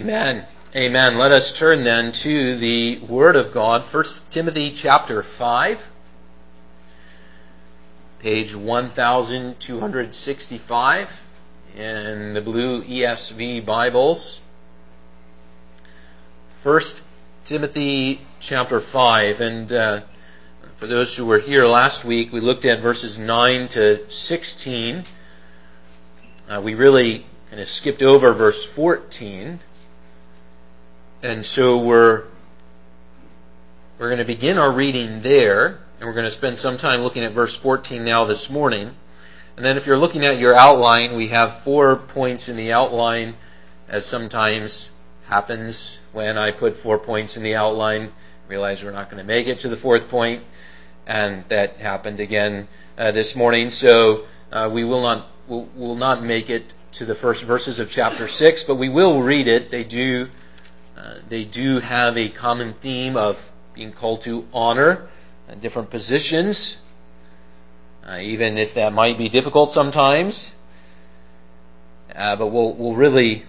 Amen. Amen. Let us turn then to the Word of God, 1 Timothy chapter 5, page 1265 in the blue ESV Bibles. 1 Timothy chapter 5, and uh, for those who were here last week, we looked at verses 9 to 16. Uh, we really kind of skipped over verse 14. And so we're we're going to begin our reading there, and we're going to spend some time looking at verse 14 now this morning. And then if you're looking at your outline, we have four points in the outline, as sometimes happens when I put four points in the outline. Realize we're not going to make it to the fourth point, and that happened again uh, this morning. So uh, we will not will, will not make it to the first verses of chapter six, but we will read it. They do uh, they do have a common theme of being called to honor different positions, uh, even if that might be difficult sometimes. Uh, but we'll we'll really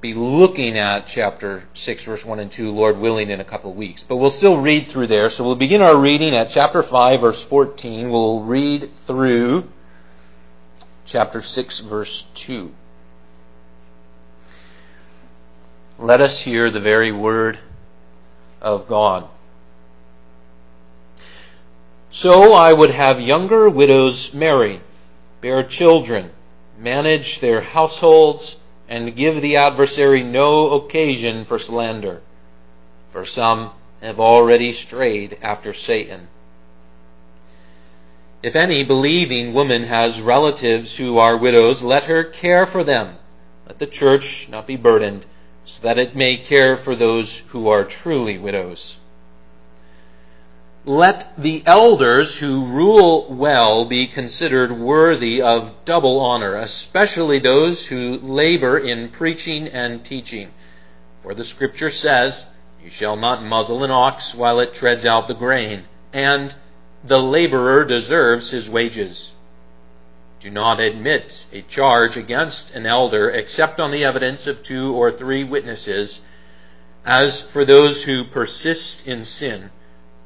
be looking at chapter 6, verse 1 and 2, Lord willing, in a couple of weeks. But we'll still read through there. So we'll begin our reading at chapter 5, verse 14. We'll read through chapter 6, verse 2. Let us hear the very word of God. So I would have younger widows marry, bear children, manage their households, and give the adversary no occasion for slander. For some have already strayed after Satan. If any believing woman has relatives who are widows, let her care for them. Let the church not be burdened so that it may care for those who are truly widows. Let the elders who rule well be considered worthy of double honor, especially those who labor in preaching and teaching. For the scripture says, You shall not muzzle an ox while it treads out the grain, and the laborer deserves his wages. Do not admit a charge against an elder except on the evidence of two or three witnesses. As for those who persist in sin,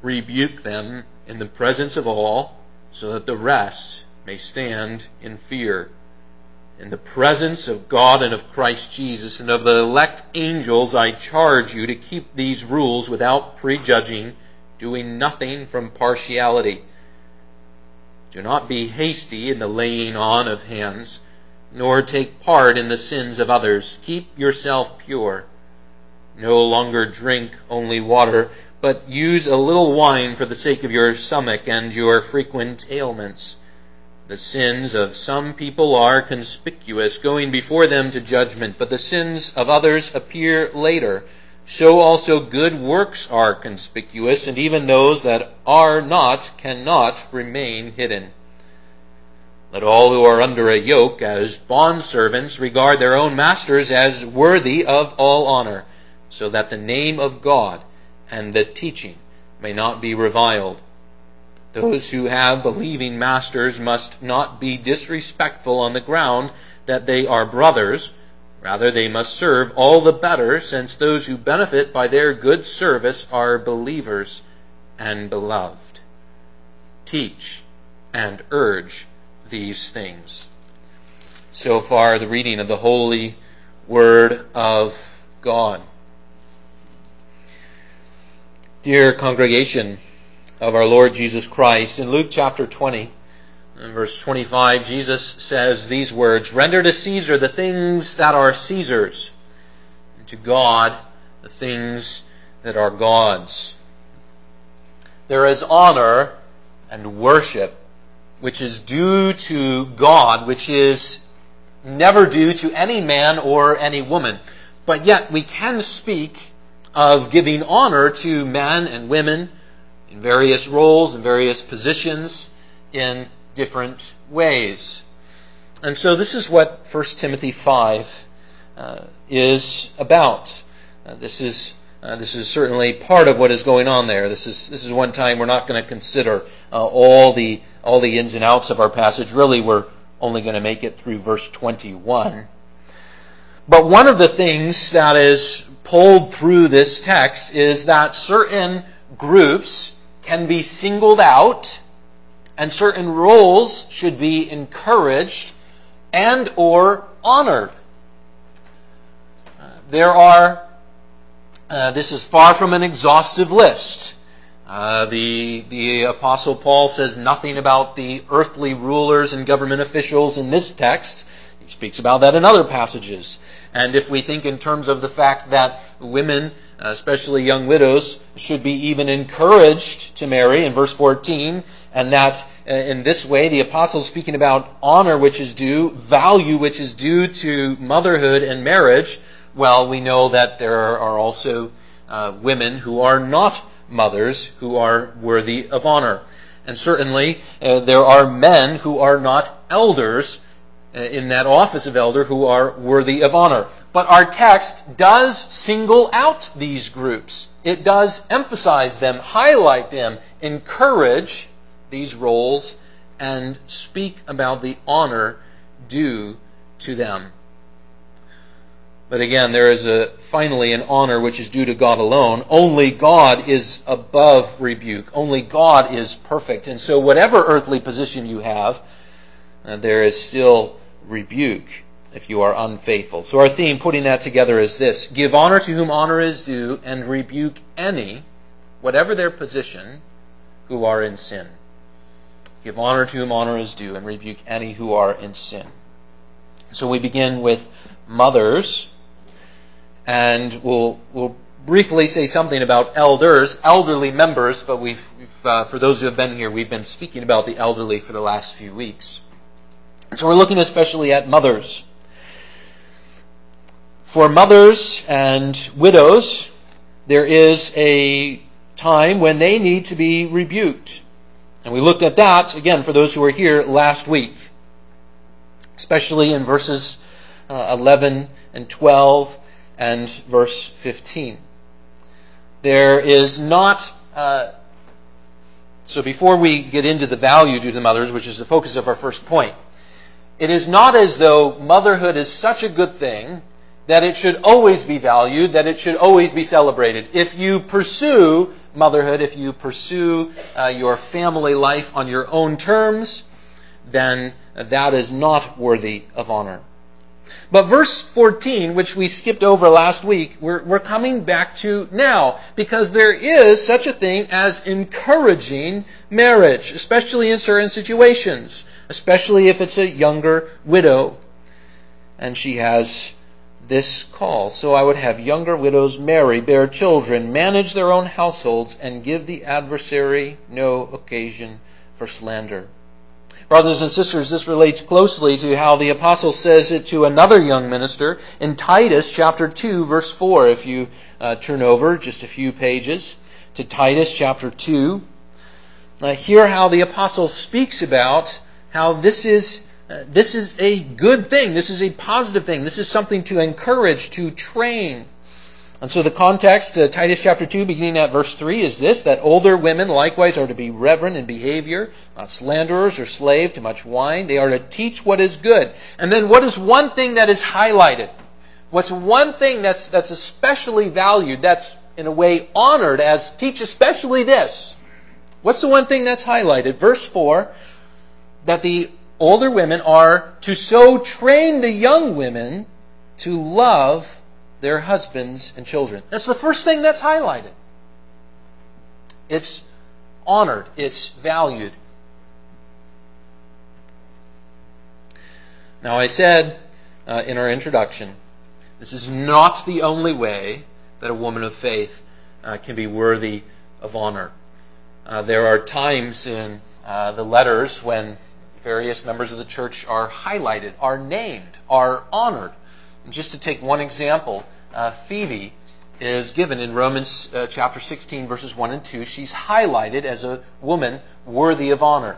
rebuke them in the presence of all, so that the rest may stand in fear. In the presence of God and of Christ Jesus and of the elect angels, I charge you to keep these rules without prejudging, doing nothing from partiality do not be hasty in the laying on of hands, nor take part in the sins of others. Keep yourself pure. No longer drink only water, but use a little wine for the sake of your stomach and your frequent ailments. The sins of some people are conspicuous, going before them to judgment, but the sins of others appear later so also good works are conspicuous, and even those that are not cannot remain hidden. Let all who are under a yoke as bondservants regard their own masters as worthy of all honor, so that the name of God and the teaching may not be reviled. Those who have believing masters must not be disrespectful on the ground that they are brothers, Rather, they must serve all the better, since those who benefit by their good service are believers and beloved. Teach and urge these things. So far, the reading of the holy word of God. Dear congregation of our Lord Jesus Christ, in Luke chapter 20, in verse 25, Jesus says these words Render to Caesar the things that are Caesar's, and to God the things that are God's. There is honor and worship which is due to God, which is never due to any man or any woman. But yet we can speak of giving honor to men and women in various roles and various positions in different ways. And so this is what 1 Timothy 5 uh, is about. Uh, this is uh, this is certainly part of what is going on there. This is this is one time we're not going to consider uh, all the all the ins and outs of our passage. Really, we're only going to make it through verse 21. But one of the things that is pulled through this text is that certain groups can be singled out and certain roles should be encouraged and or honored. Uh, there are, uh, this is far from an exhaustive list. Uh, the, the apostle Paul says nothing about the earthly rulers and government officials in this text. He speaks about that in other passages. And if we think in terms of the fact that women, especially young widows, should be even encouraged to marry in verse 14, and that uh, in this way the apostle is speaking about honor which is due, value which is due to motherhood and marriage, well, we know that there are also uh, women who are not mothers who are worthy of honor. And certainly uh, there are men who are not elders in that office of elder who are worthy of honor. But our text does single out these groups. It does emphasize them, highlight them, encourage these roles, and speak about the honor due to them. But again, there is a finally an honor which is due to God alone. Only God is above rebuke. Only God is perfect. And so whatever earthly position you have, uh, there is still rebuke if you are unfaithful. So our theme, putting that together, is this Give honor to whom honor is due, and rebuke any, whatever their position, who are in sin. Give honor to whom honor is due, and rebuke any who are in sin. So we begin with mothers, and we'll, we'll briefly say something about elders, elderly members, but we've, we've uh, for those who have been here, we've been speaking about the elderly for the last few weeks. So we're looking especially at mothers. For mothers and widows, there is a time when they need to be rebuked. And we looked at that, again, for those who were here last week, especially in verses uh, 11 and 12 and verse 15. There is not, uh, so before we get into the value due to the mothers, which is the focus of our first point, it is not as though motherhood is such a good thing that it should always be valued, that it should always be celebrated. If you pursue motherhood, if you pursue uh, your family life on your own terms, then that is not worthy of honor. But verse 14, which we skipped over last week, we're, we're coming back to now because there is such a thing as encouraging marriage, especially in certain situations, especially if it's a younger widow and she has this call. So I would have younger widows marry, bear children, manage their own households, and give the adversary no occasion for slander. Brothers and sisters, this relates closely to how the apostle says it to another young minister in Titus chapter 2 verse 4. If you uh, turn over just a few pages to Titus chapter 2, uh, hear how the apostle speaks about how this is uh, this is a good thing. This is a positive thing. This is something to encourage, to train. And so the context, uh, Titus chapter 2, beginning at verse 3, is this that older women likewise are to be reverent in behavior, not slanderers or slave to much wine. They are to teach what is good. And then what is one thing that is highlighted? What's one thing that's, that's especially valued, that's in a way honored as teach especially this? What's the one thing that's highlighted? Verse 4 that the older women are to so train the young women to love their husbands and children. That's the first thing that's highlighted. It's honored, it's valued. Now, I said uh, in our introduction, this is not the only way that a woman of faith uh, can be worthy of honor. Uh, there are times in uh, the letters when various members of the church are highlighted, are named, are honored. Just to take one example, uh, Phoebe is given in Romans uh, chapter 16, verses 1 and 2. She's highlighted as a woman worthy of honor.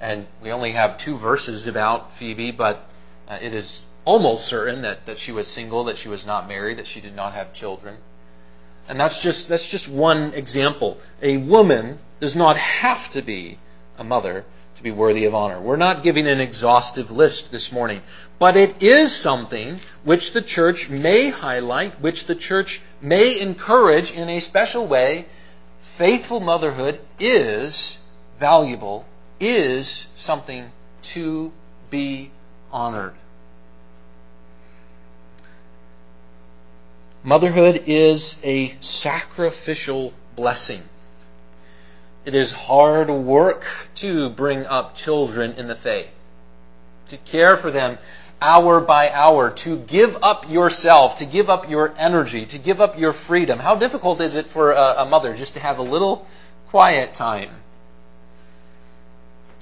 And we only have two verses about Phoebe, but uh, it is almost certain that, that she was single, that she was not married, that she did not have children. And that's just, that's just one example. A woman does not have to be a mother to be worthy of honor. We're not giving an exhaustive list this morning, but it is something which the church may highlight, which the church may encourage in a special way. Faithful motherhood is valuable, is something to be honored. Motherhood is a sacrificial blessing. It is hard work to bring up children in the faith, to care for them hour by hour, to give up yourself, to give up your energy, to give up your freedom. How difficult is it for a, a mother just to have a little quiet time?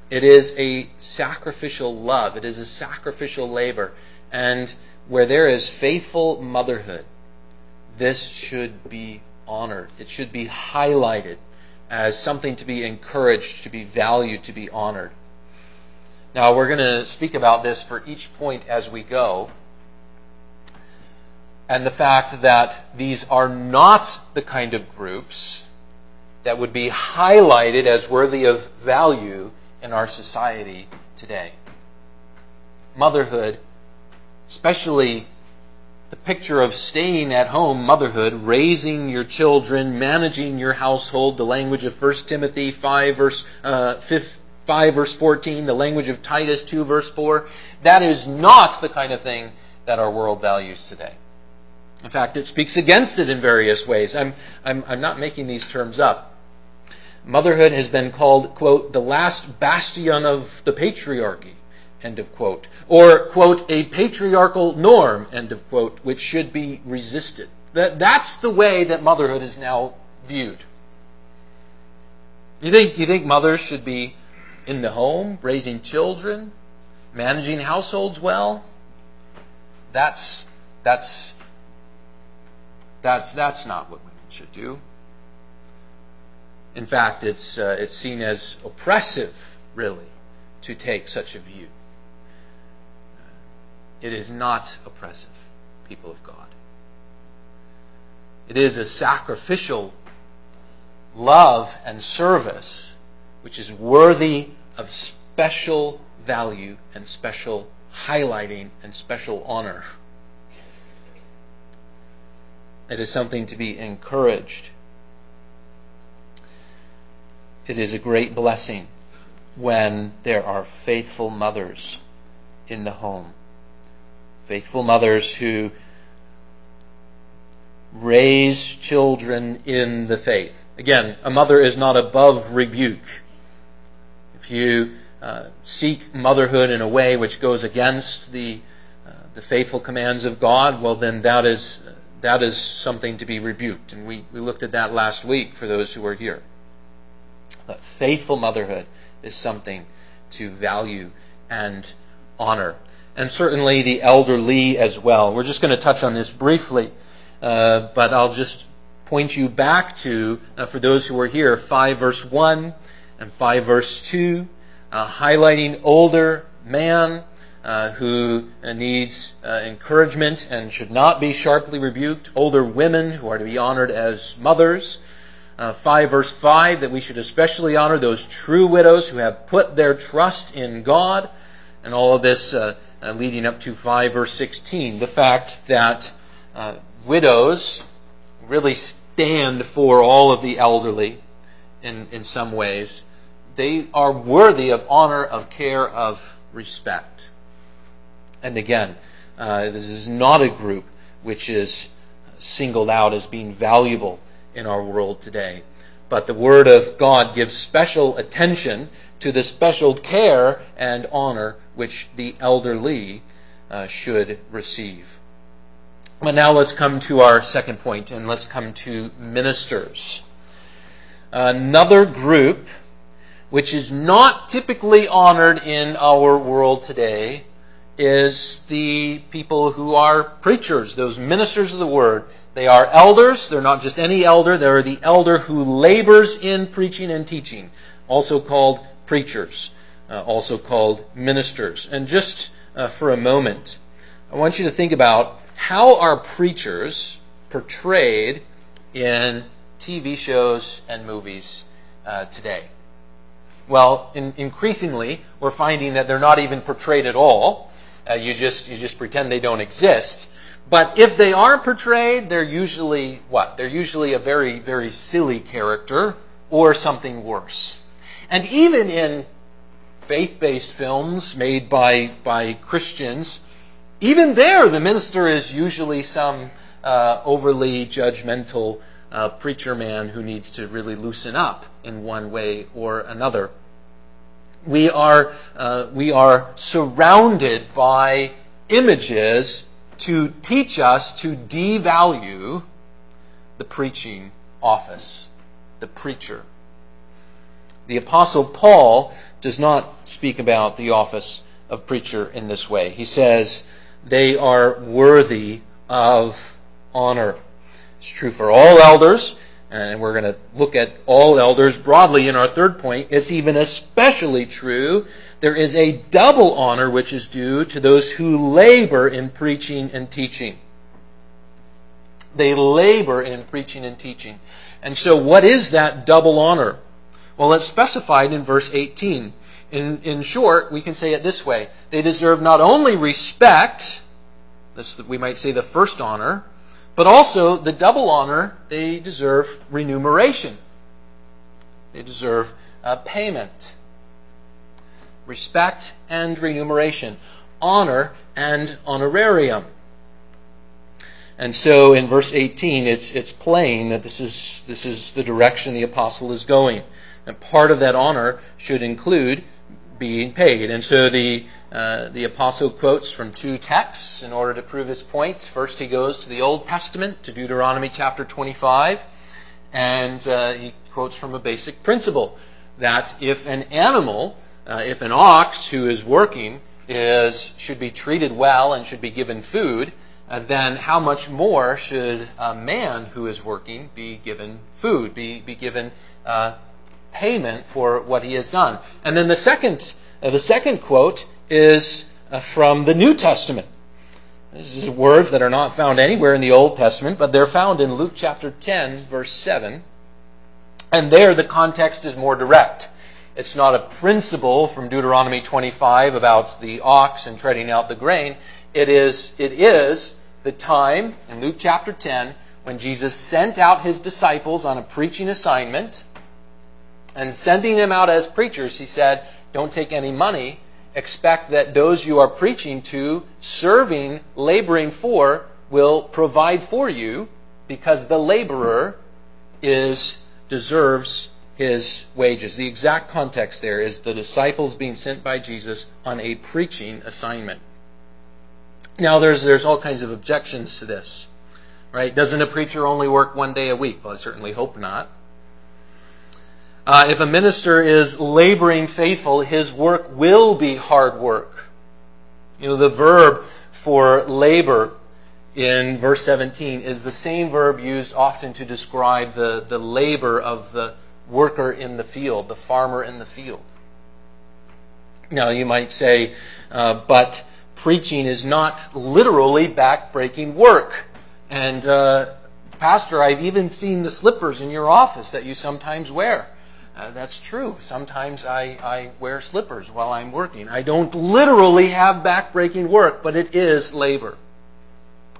It is a sacrificial love. It is a sacrificial labor. And where there is faithful motherhood, this should be honored. It should be highlighted as something to be encouraged, to be valued, to be honored. Now, we're going to speak about this for each point as we go. And the fact that these are not the kind of groups that would be highlighted as worthy of value in our society today. Motherhood, especially the picture of staying at home motherhood, raising your children, managing your household, the language of 1 Timothy 5 verse, uh, 5, 5 verse 14, the language of Titus 2 verse 4, that is not the kind of thing that our world values today. In fact, it speaks against it in various ways. I'm, I'm, I'm not making these terms up. Motherhood has been called, quote, the last bastion of the patriarchy end of quote. Or, quote, a patriarchal norm, end of quote, which should be resisted. That, that's the way that motherhood is now viewed. You think, you think mothers should be in the home, raising children, managing households well? That's, that's, that's, that's not what women should do. In fact, it's, uh, it's seen as oppressive, really, to take such a view. It is not oppressive, people of God. It is a sacrificial love and service which is worthy of special value and special highlighting and special honor. It is something to be encouraged. It is a great blessing when there are faithful mothers in the home faithful mothers who raise children in the faith. Again, a mother is not above rebuke. If you uh, seek motherhood in a way which goes against the uh, the faithful commands of God, well, then that is that is something to be rebuked, and we we looked at that last week for those who were here. But faithful motherhood is something to value and honor and certainly the elderly as well. We're just going to touch on this briefly, uh, but I'll just point you back to, uh, for those who are here, 5 verse 1 and 5 verse 2, uh, highlighting older man uh, who needs uh, encouragement and should not be sharply rebuked, older women who are to be honored as mothers. Uh, 5 verse 5 that we should especially honor those true widows who have put their trust in God. And all of this uh, leading up to 5 verse 16. The fact that uh, widows really stand for all of the elderly in, in some ways. They are worthy of honor, of care, of respect. And again, uh, this is not a group which is singled out as being valuable in our world today. But the Word of God gives special attention to the special care and honor which the elderly uh, should receive. But now let's come to our second point, and let's come to ministers. Another group which is not typically honored in our world today is the people who are preachers, those ministers of the word. They are elders. They're not just any elder. They're the elder who labors in preaching and teaching, also called preachers uh, also called ministers. And just uh, for a moment, I want you to think about how are preachers portrayed in TV shows and movies uh, today. Well, in, increasingly, we're finding that they're not even portrayed at all. Uh, you just you just pretend they don't exist. But if they are portrayed, they're usually what? They're usually a very very silly character or something worse. And even in faith-based films made by by Christians, even there the minister is usually some uh, overly judgmental uh, preacher man who needs to really loosen up in one way or another. We are, uh, we are surrounded by images to teach us to devalue the preaching office, the preacher. The Apostle Paul does not speak about the office of preacher in this way. He says they are worthy of honor. It's true for all elders, and we're going to look at all elders broadly in our third point. It's even especially true. There is a double honor which is due to those who labor in preaching and teaching. They labor in preaching and teaching. And so what is that double honor? Well, it's specified in verse 18. In, in short, we can say it this way. They deserve not only respect, this, we might say the first honor, but also, the double honor, they deserve remuneration. They deserve uh, payment. Respect and remuneration. Honor and honorarium. And so in verse 18, it's, it's plain that this is, this is the direction the apostle is going. And part of that honor should include being paid. And so the, uh, the apostle quotes from two texts in order to prove his point. First, he goes to the Old Testament, to Deuteronomy chapter 25, and uh, he quotes from a basic principle that if an animal, uh, if an ox who is working, is should be treated well and should be given food, uh, then how much more should a man who is working be given food, be, be given uh, payment for what he has done. And then the second, uh, the second quote is uh, from the New Testament. This is words that are not found anywhere in the Old Testament, but they're found in Luke chapter 10, verse 7. And there the context is more direct. It's not a principle from Deuteronomy 25 about the ox and treading out the grain. It is, it is the time in Luke chapter 10 when Jesus sent out his disciples on a preaching assignment and sending them out as preachers, he said, don't take any money. Expect that those you are preaching to, serving, laboring for, will provide for you because the laborer is deserves his wages. The exact context there is the disciples being sent by Jesus on a preaching assignment. Now there's there's all kinds of objections to this. Right? Doesn't a preacher only work one day a week? Well, I certainly hope not. Uh, if a minister is laboring faithful, his work will be hard work. You know, the verb for labor in verse 17 is the same verb used often to describe the, the labor of the worker in the field, the farmer in the field. Now, you might say, uh, but preaching is not literally backbreaking work. And, uh, Pastor, I've even seen the slippers in your office that you sometimes wear. Uh, that's true. Sometimes I, I wear slippers while I'm working. I don't literally have backbreaking work, but it is labor.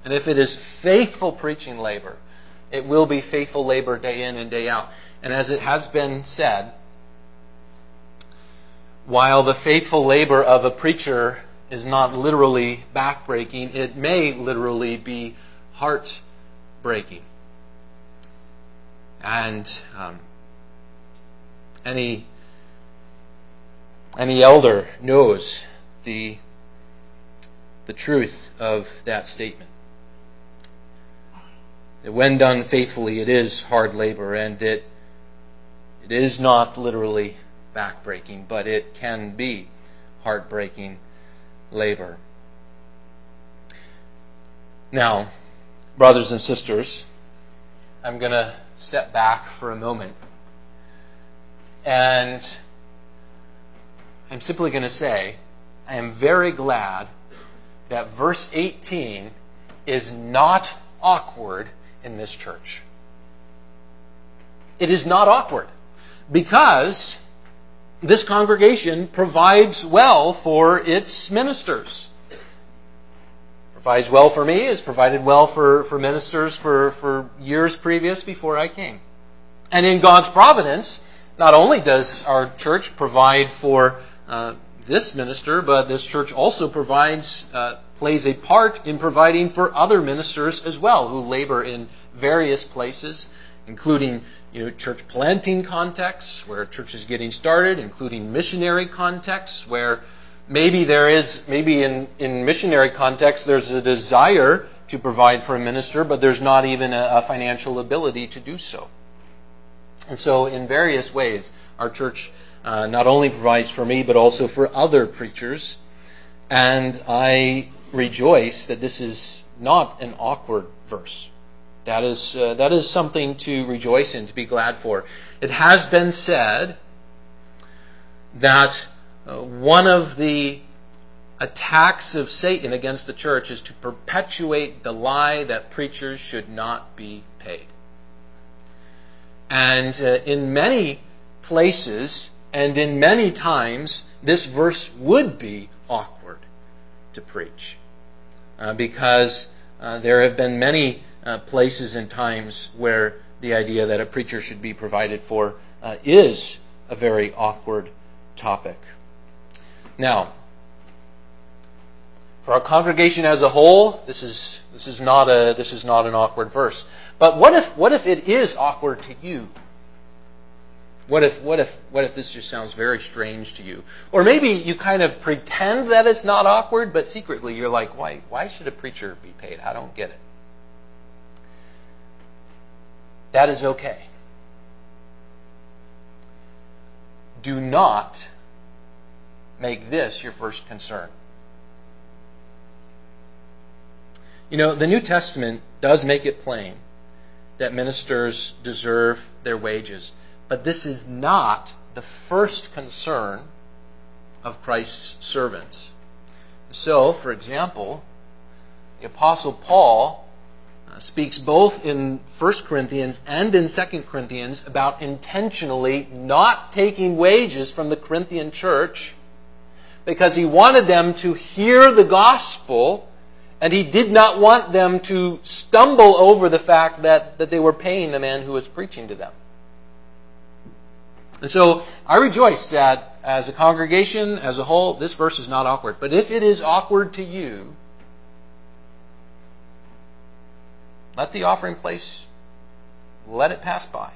And if it is faithful preaching labor, it will be faithful labor day in and day out. And as it has been said, while the faithful labor of a preacher is not literally backbreaking, it may literally be heartbreaking. And um, any any elder knows the the truth of that statement. That when done faithfully, it is hard labor, and it it is not literally backbreaking, but it can be heartbreaking labor. Now, brothers and sisters, I'm going to step back for a moment and I'm simply going to say, I am very glad that verse 18 is not awkward in this church. It is not awkward because this congregation provides well for its ministers. Provides well for me, has provided well for, for ministers for, for years previous before I came. And in God's providence, not only does our church provide for uh, this minister, but this church also provides, uh, plays a part in providing for other ministers as well who labor in various places, including you know, church planting contexts where church is getting started, including missionary contexts where maybe there is, maybe in, in missionary contexts there's a desire to provide for a minister, but there's not even a, a financial ability to do so. And so, in various ways, our church uh, not only provides for me, but also for other preachers. And I rejoice that this is not an awkward verse. That is, uh, that is something to rejoice in, to be glad for. It has been said that uh, one of the attacks of Satan against the church is to perpetuate the lie that preachers should not be paid. And uh, in many places and in many times, this verse would be awkward to preach. Uh, because uh, there have been many uh, places and times where the idea that a preacher should be provided for uh, is a very awkward topic. Now, for our congregation as a whole, this is this is not a this is not an awkward verse. But what if what if it is awkward to you? What if what if what if this just sounds very strange to you? Or maybe you kind of pretend that it's not awkward, but secretly you're like, why why should a preacher be paid? I don't get it. That is okay. Do not make this your first concern. You know, the New Testament does make it plain that ministers deserve their wages, but this is not the first concern of Christ's servants. So, for example, the Apostle Paul uh, speaks both in 1 Corinthians and in 2 Corinthians about intentionally not taking wages from the Corinthian church because he wanted them to hear the gospel and he did not want them to stumble over the fact that, that they were paying the man who was preaching to them. And so I rejoice that as a congregation, as a whole, this verse is not awkward. But if it is awkward to you, Let the offering place, let it pass by.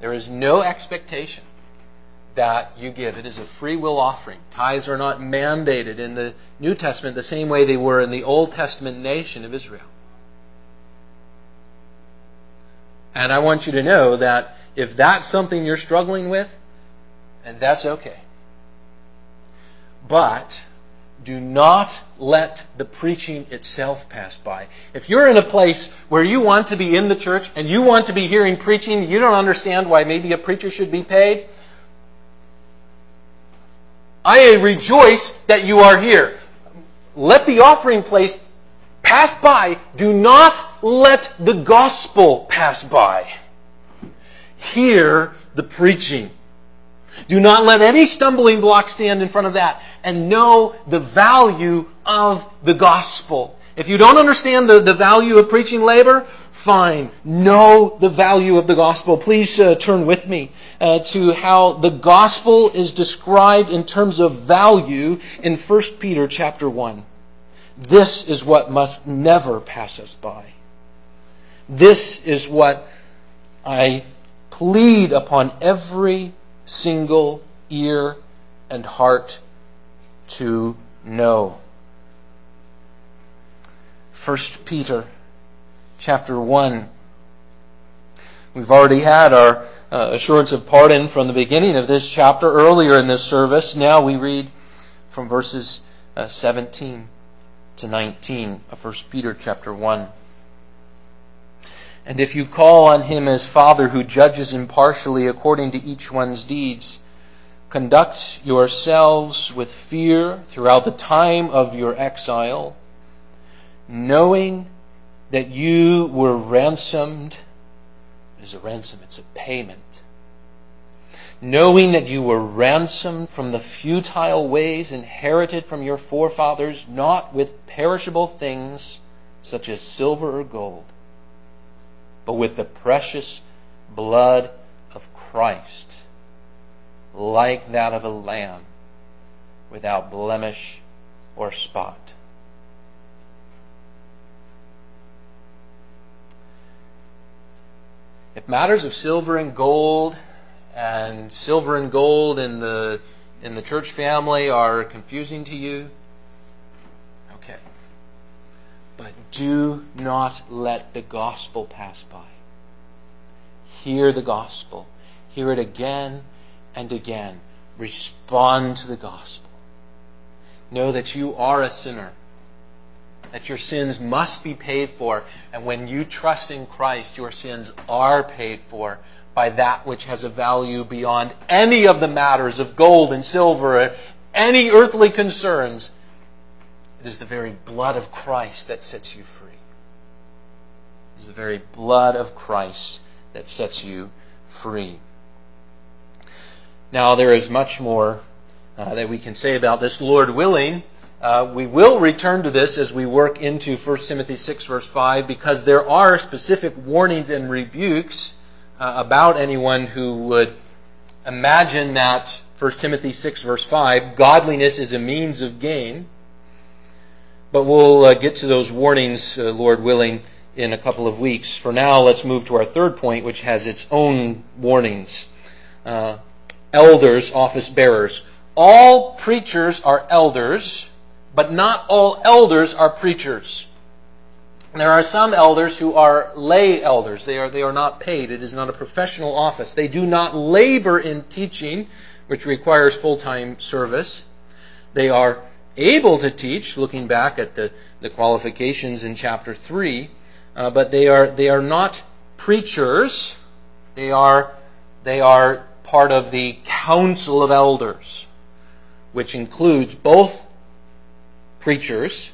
There is no expectation that you give. It is a free will offering. Tithes are not mandated in the New Testament the same way they were in the Old Testament nation of Israel. And I want you to know that if that's something you're struggling with, and that's okay. But do not let the preaching itself pass by. If you're in a place where you want to be in the church and you want to be hearing preaching, you don't understand why maybe a preacher should be paid, I rejoice that you are here. Let the offering place pass by. Do not let the gospel pass by. Hear the preaching. Do not let any stumbling block stand in front of that and know the value of the gospel. If you don't understand the, the value of preaching labor, fine. Know the value of the gospel. Please uh, turn with me uh, to how the gospel is described in terms of value in 1 Peter chapter 1. This is what must never pass us by. This is what I plead upon every single ear and heart to know. 1 Peter chapter 1. We've already had our uh, assurance of pardon from the beginning of this chapter earlier in this service. Now we read from verses uh, 17 to 19 of 1 Peter chapter 1. And if you call on him as Father who judges impartially according to each one's deeds, conduct yourselves with fear throughout the time of your exile, knowing that you were ransomed. It is a ransom, it's a payment. knowing that you were ransomed from the futile ways inherited from your forefathers, not with perishable things such as silver or gold, but with the precious blood of Christ, like that of a lamb without blemish or spot. Matters of silver and gold and silver and gold in the in the church family are confusing to you, okay. But do not let the gospel pass by. Hear the gospel. Hear it again and again. Respond to the gospel. Know that you are a sinner that your sins must be paid for. And when you trust in Christ, your sins are paid for by that which has a value beyond any of the matters of gold and silver, any earthly concerns. It is the very blood of Christ that sets you free. It is the very blood of Christ that sets you free. Now, there is much more uh, that we can say about this. Lord willing, uh, we will return to this as we work into 1 Timothy 6, verse 5, because there are specific warnings and rebukes uh, about anyone who would imagine that 1 Timothy 6, verse 5, godliness is a means of gain. But we'll uh, get to those warnings, uh, Lord willing, in a couple of weeks. For now, let's move to our third point, which has its own warnings. Uh, elders, office bearers. All preachers are elders but not all elders are preachers. There are some elders who are lay elders. They are, they are not paid. It is not a professional office. They do not labor in teaching, which requires full-time service. They are able to teach, looking back at the, the qualifications in chapter 3, uh, but they are, they are not preachers. They are, they are part of the council of elders, which includes both preachers,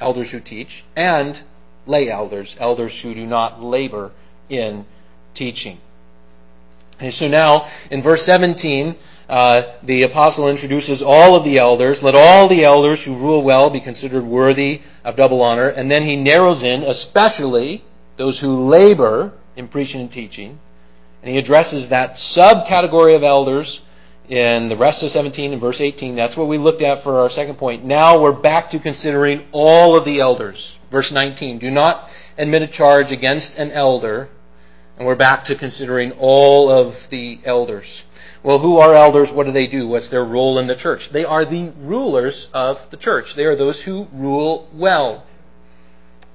elders who teach, and lay elders, elders who do not labor in teaching. And so now, in verse 17, uh, the apostle introduces all of the elders. Let all the elders who rule well be considered worthy of double honor. And then he narrows in, especially those who labor in preaching and teaching. And he addresses that subcategory of elders in the rest of 17 and verse 18. That's what we looked at for our second point. Now we're back to considering all of the elders. Verse 19. Do not admit a charge against an elder. And we're back to considering all of the elders. Well, who are elders? What do they do? What's their role in the church? They are the rulers of the church. They are those who rule well.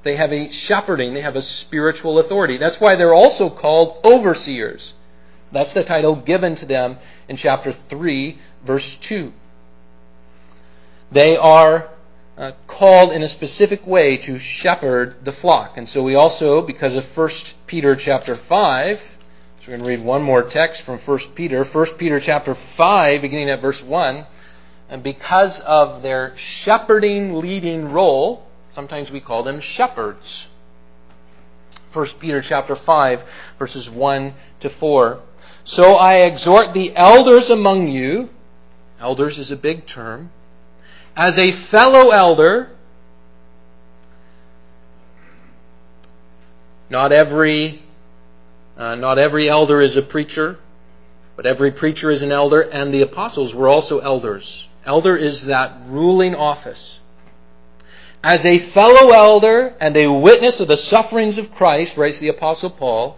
They have a shepherding, they have a spiritual authority. That's why they're also called overseers. That's the title given to them in chapter 3, verse 2. They are uh, called in a specific way to shepherd the flock. And so we also, because of 1 Peter chapter 5, so we're going to read one more text from 1 Peter. 1 Peter chapter 5, beginning at verse 1. And because of their shepherding, leading role, sometimes we call them shepherds. 1 Peter chapter 5, verses 1 to 4. So I exhort the elders among you, elders is a big term, as a fellow elder, not every, uh, not every elder is a preacher, but every preacher is an elder, and the apostles were also elders. Elder is that ruling office. As a fellow elder and a witness of the sufferings of Christ, writes the apostle Paul,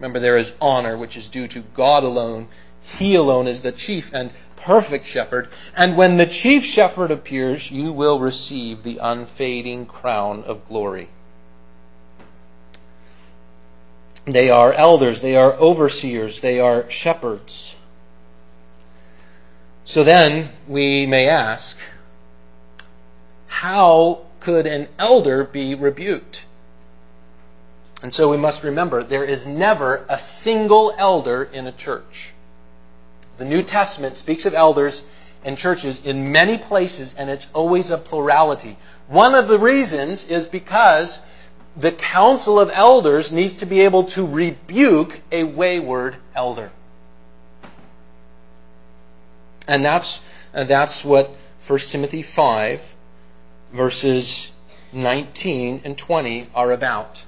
Remember, there is honor which is due to God alone. He alone is the chief and perfect shepherd. And when the chief shepherd appears, you will receive the unfading crown of glory. They are elders, they are overseers, they are shepherds. So then we may ask, how could an elder be rebuked? And so we must remember there is never a single elder in a church. The New Testament speaks of elders and churches in many places, and it's always a plurality. One of the reasons is because the council of elders needs to be able to rebuke a wayward elder. And that's, and that's what 1 Timothy 5, verses 19 and 20 are about.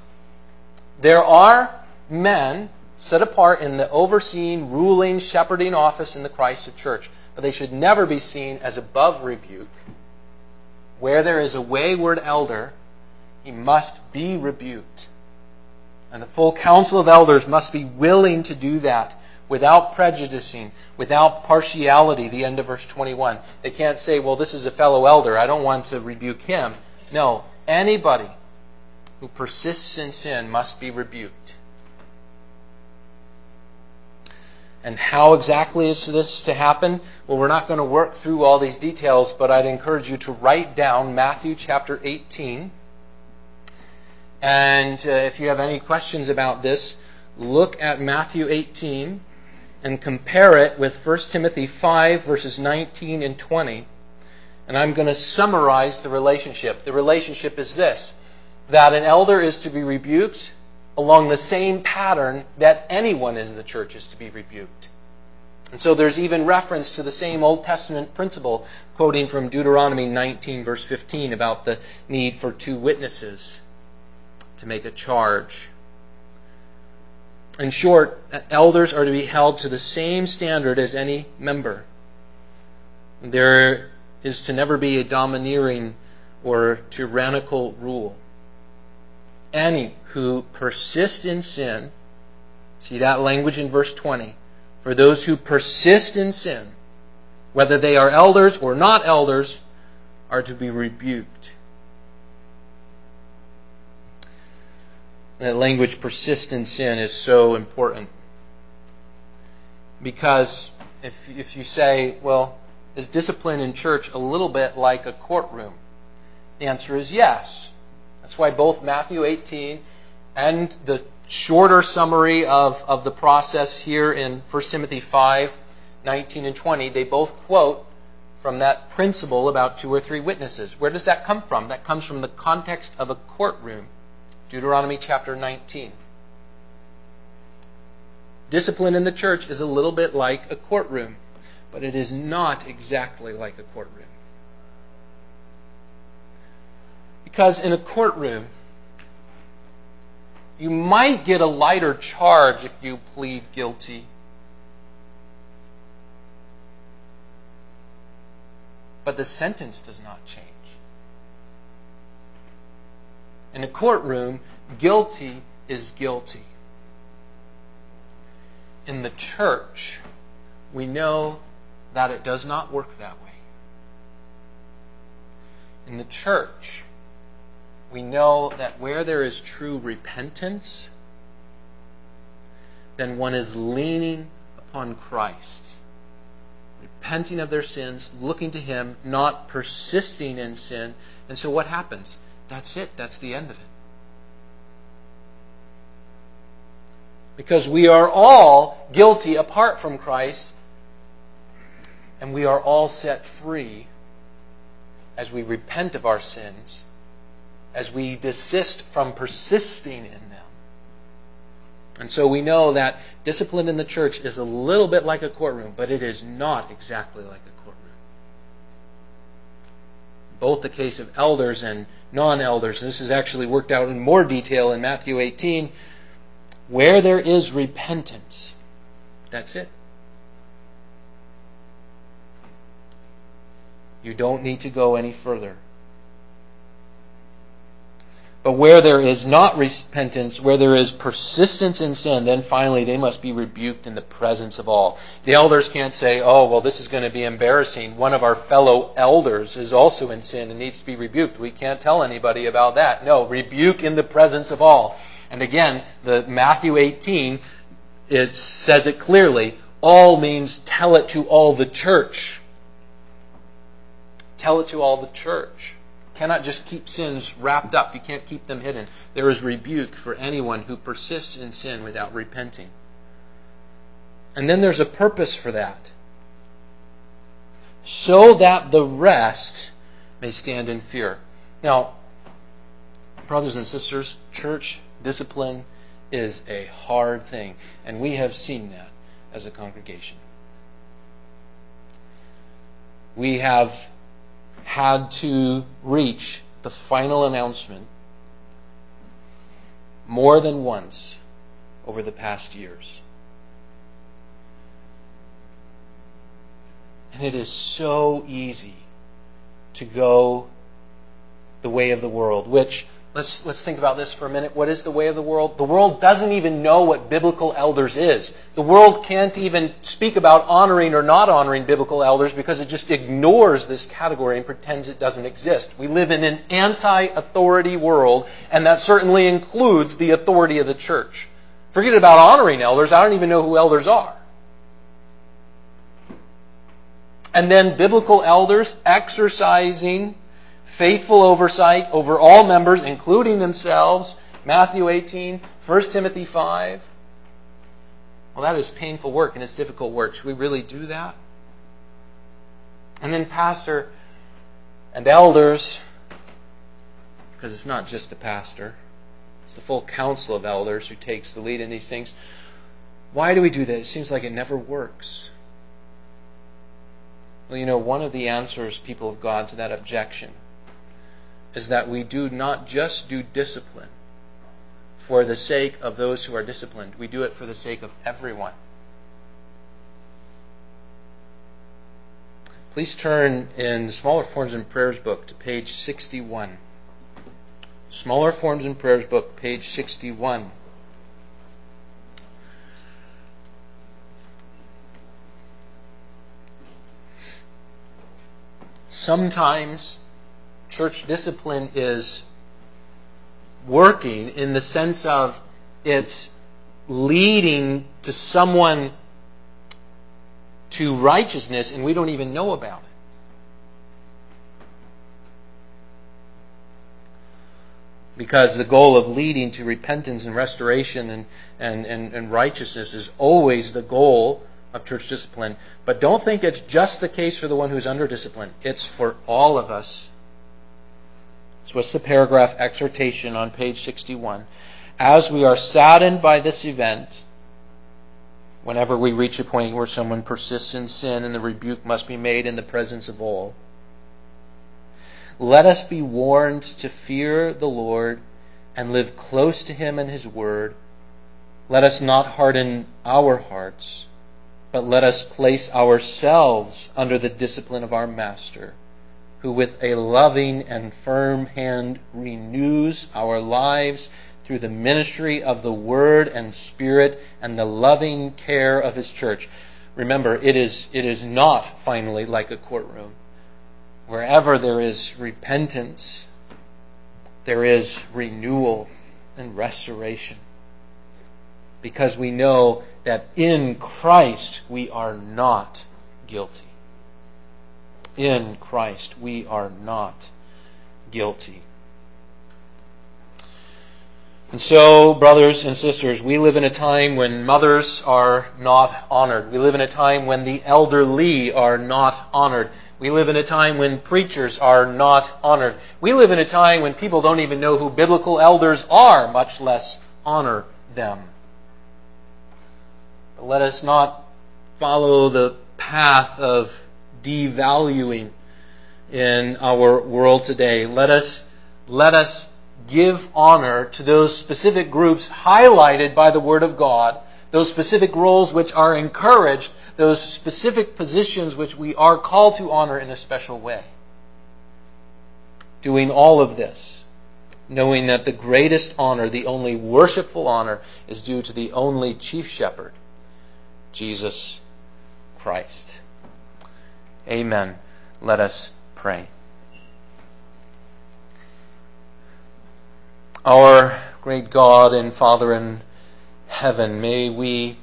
There are men set apart in the overseeing, ruling, shepherding office in the Christ of church, but they should never be seen as above rebuke. Where there is a wayward elder, he must be rebuked. And the full council of elders must be willing to do that without prejudicing, without partiality, the end of verse 21. They can't say, well, this is a fellow elder. I don't want to rebuke him. No, anybody who persists in sin must be rebuked. And how exactly is this to happen? Well, we're not going to work through all these details, but I'd encourage you to write down Matthew chapter 18. And uh, if you have any questions about this, look at Matthew 18 and compare it with 1 Timothy 5, verses 19 and 20. And I'm going to summarize the relationship. The relationship is this that an elder is to be rebuked along the same pattern that anyone in the church is to be rebuked. And so there's even reference to the same Old Testament principle, quoting from Deuteronomy 19, verse 15, about the need for two witnesses to make a charge. In short, elders are to be held to the same standard as any member. There is to never be a domineering or tyrannical rule any who persist in sin, see that language in verse 20, for those who persist in sin, whether they are elders or not elders, are to be rebuked. That language, persist in sin, is so important. Because if, if you say, well, is discipline in church a little bit like a courtroom? The answer is yes. That's why both Matthew 18 and the shorter summary of, of the process here in 1 Timothy 5 19 and 20, they both quote from that principle about two or three witnesses. Where does that come from? That comes from the context of a courtroom. Deuteronomy chapter 19. Discipline in the church is a little bit like a courtroom, but it is not exactly like a courtroom. Because in a courtroom, you might get a lighter charge if you plead guilty. But the sentence does not change. In a courtroom, guilty is guilty. In the church, we know that it does not work that way. In the church, we know that where there is true repentance, then one is leaning upon Christ, repenting of their sins, looking to Him, not persisting in sin. And so what happens? That's it. That's the end of it. Because we are all guilty apart from Christ, and we are all set free as we repent of our sins as we desist from persisting in them. And so we know that discipline in the church is a little bit like a courtroom, but it is not exactly like a courtroom. Both the case of elders and non elders, this is actually worked out in more detail in Matthew 18. Where there is repentance, that's it. You don't need to go any further. But where there is not repentance, where there is persistence in sin, then finally they must be rebuked in the presence of all. The elders can't say, oh, well, this is going to be embarrassing. One of our fellow elders is also in sin and needs to be rebuked. We can't tell anybody about that. No, rebuke in the presence of all. And again, the Matthew 18, it says it clearly. All means tell it to all the church. Tell it to all the church. Cannot just keep sins wrapped up. You can't keep them hidden. There is rebuke for anyone who persists in sin without repenting. And then there's a purpose for that. So that the rest may stand in fear. Now, brothers and sisters, church discipline is a hard thing, and we have seen that as a congregation. We have had to reach the final announcement more than once over the past years. And it is so easy to go the way of the world, which Let's, let's think about this for a minute. What is the way of the world? The world doesn't even know what biblical elders is. The world can't even speak about honoring or not honoring biblical elders because it just ignores this category and pretends it doesn't exist. We live in an anti-authority world, and that certainly includes the authority of the church. Forget about honoring elders. I don't even know who elders are. And then biblical elders exercising faithful oversight over all members, including themselves. Matthew 18, 1 Timothy 5. Well, that is painful work and it's difficult work. Should we really do that? And then, pastor and elders, because it's not just the pastor, it's the full council of elders who takes the lead in these things. Why do we do that? It seems like it never works. Well, you know, one of the answers, people of God, to that objection is that we do not just do discipline for the sake of those who are disciplined, we do it for the sake of everyone. Please turn in the Smaller Forms and Prayers book to page 61. Smaller Forms and Prayers book, page 61. Sometimes church discipline is working in the sense of it's leading to someone to righteousness and we don't even know about it. Because the goal of leading to repentance and restoration and, and, and, and righteousness is always the goal of church discipline. But don't think it's just the case for the one who's under discipline. It's for all of us so what's the paragraph exhortation on page 61? As we are saddened by this event, whenever we reach a point where someone persists in sin and the rebuke must be made in the presence of all, let us be warned to fear the Lord and live close to Him and His Word. Let us not harden our hearts, but let us place ourselves under the discipline of our Master who with a loving and firm hand renews our lives through the ministry of the Word and Spirit and the loving care of His church. Remember, it is, it is not finally like a courtroom. Wherever there is repentance, there is renewal and restoration. Because we know that in Christ we are not guilty in Christ, we are not guilty. And so, brothers and sisters, we live in a time when mothers are not honored. We live in a time when the elderly are not honored. We live in a time when preachers are not honored. We live in a time when people don't even know who biblical elders are, much less honor them. But let us not follow the path of devaluing in our world today. Let us, let us give honor to those specific groups highlighted by the Word of God, those specific roles which are encouraged, those specific positions which we are called to honor in a special way. Doing all of this, knowing that the greatest honor, the only worshipful honor, is due to the only chief shepherd, Jesus Christ. Amen. Let us pray. Our great God and Father in heaven, may we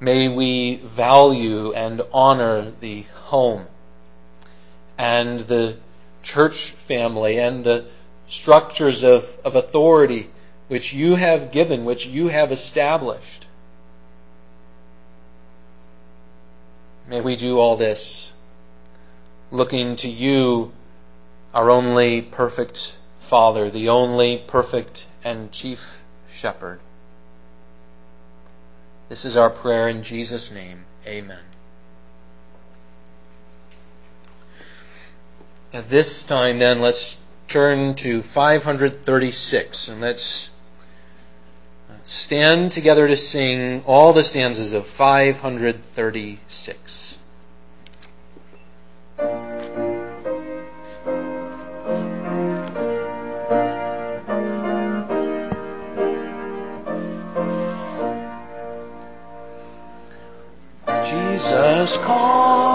may we value and honor the home. and the church family and the structures of, of authority which you have given, which you have established. May we do all this looking to you, our only perfect Father, the only perfect and chief shepherd. This is our prayer in Jesus' name. Amen. At this time, then, let's turn to 536 and let's stand together to sing all the stanzas of 536. Jesus calls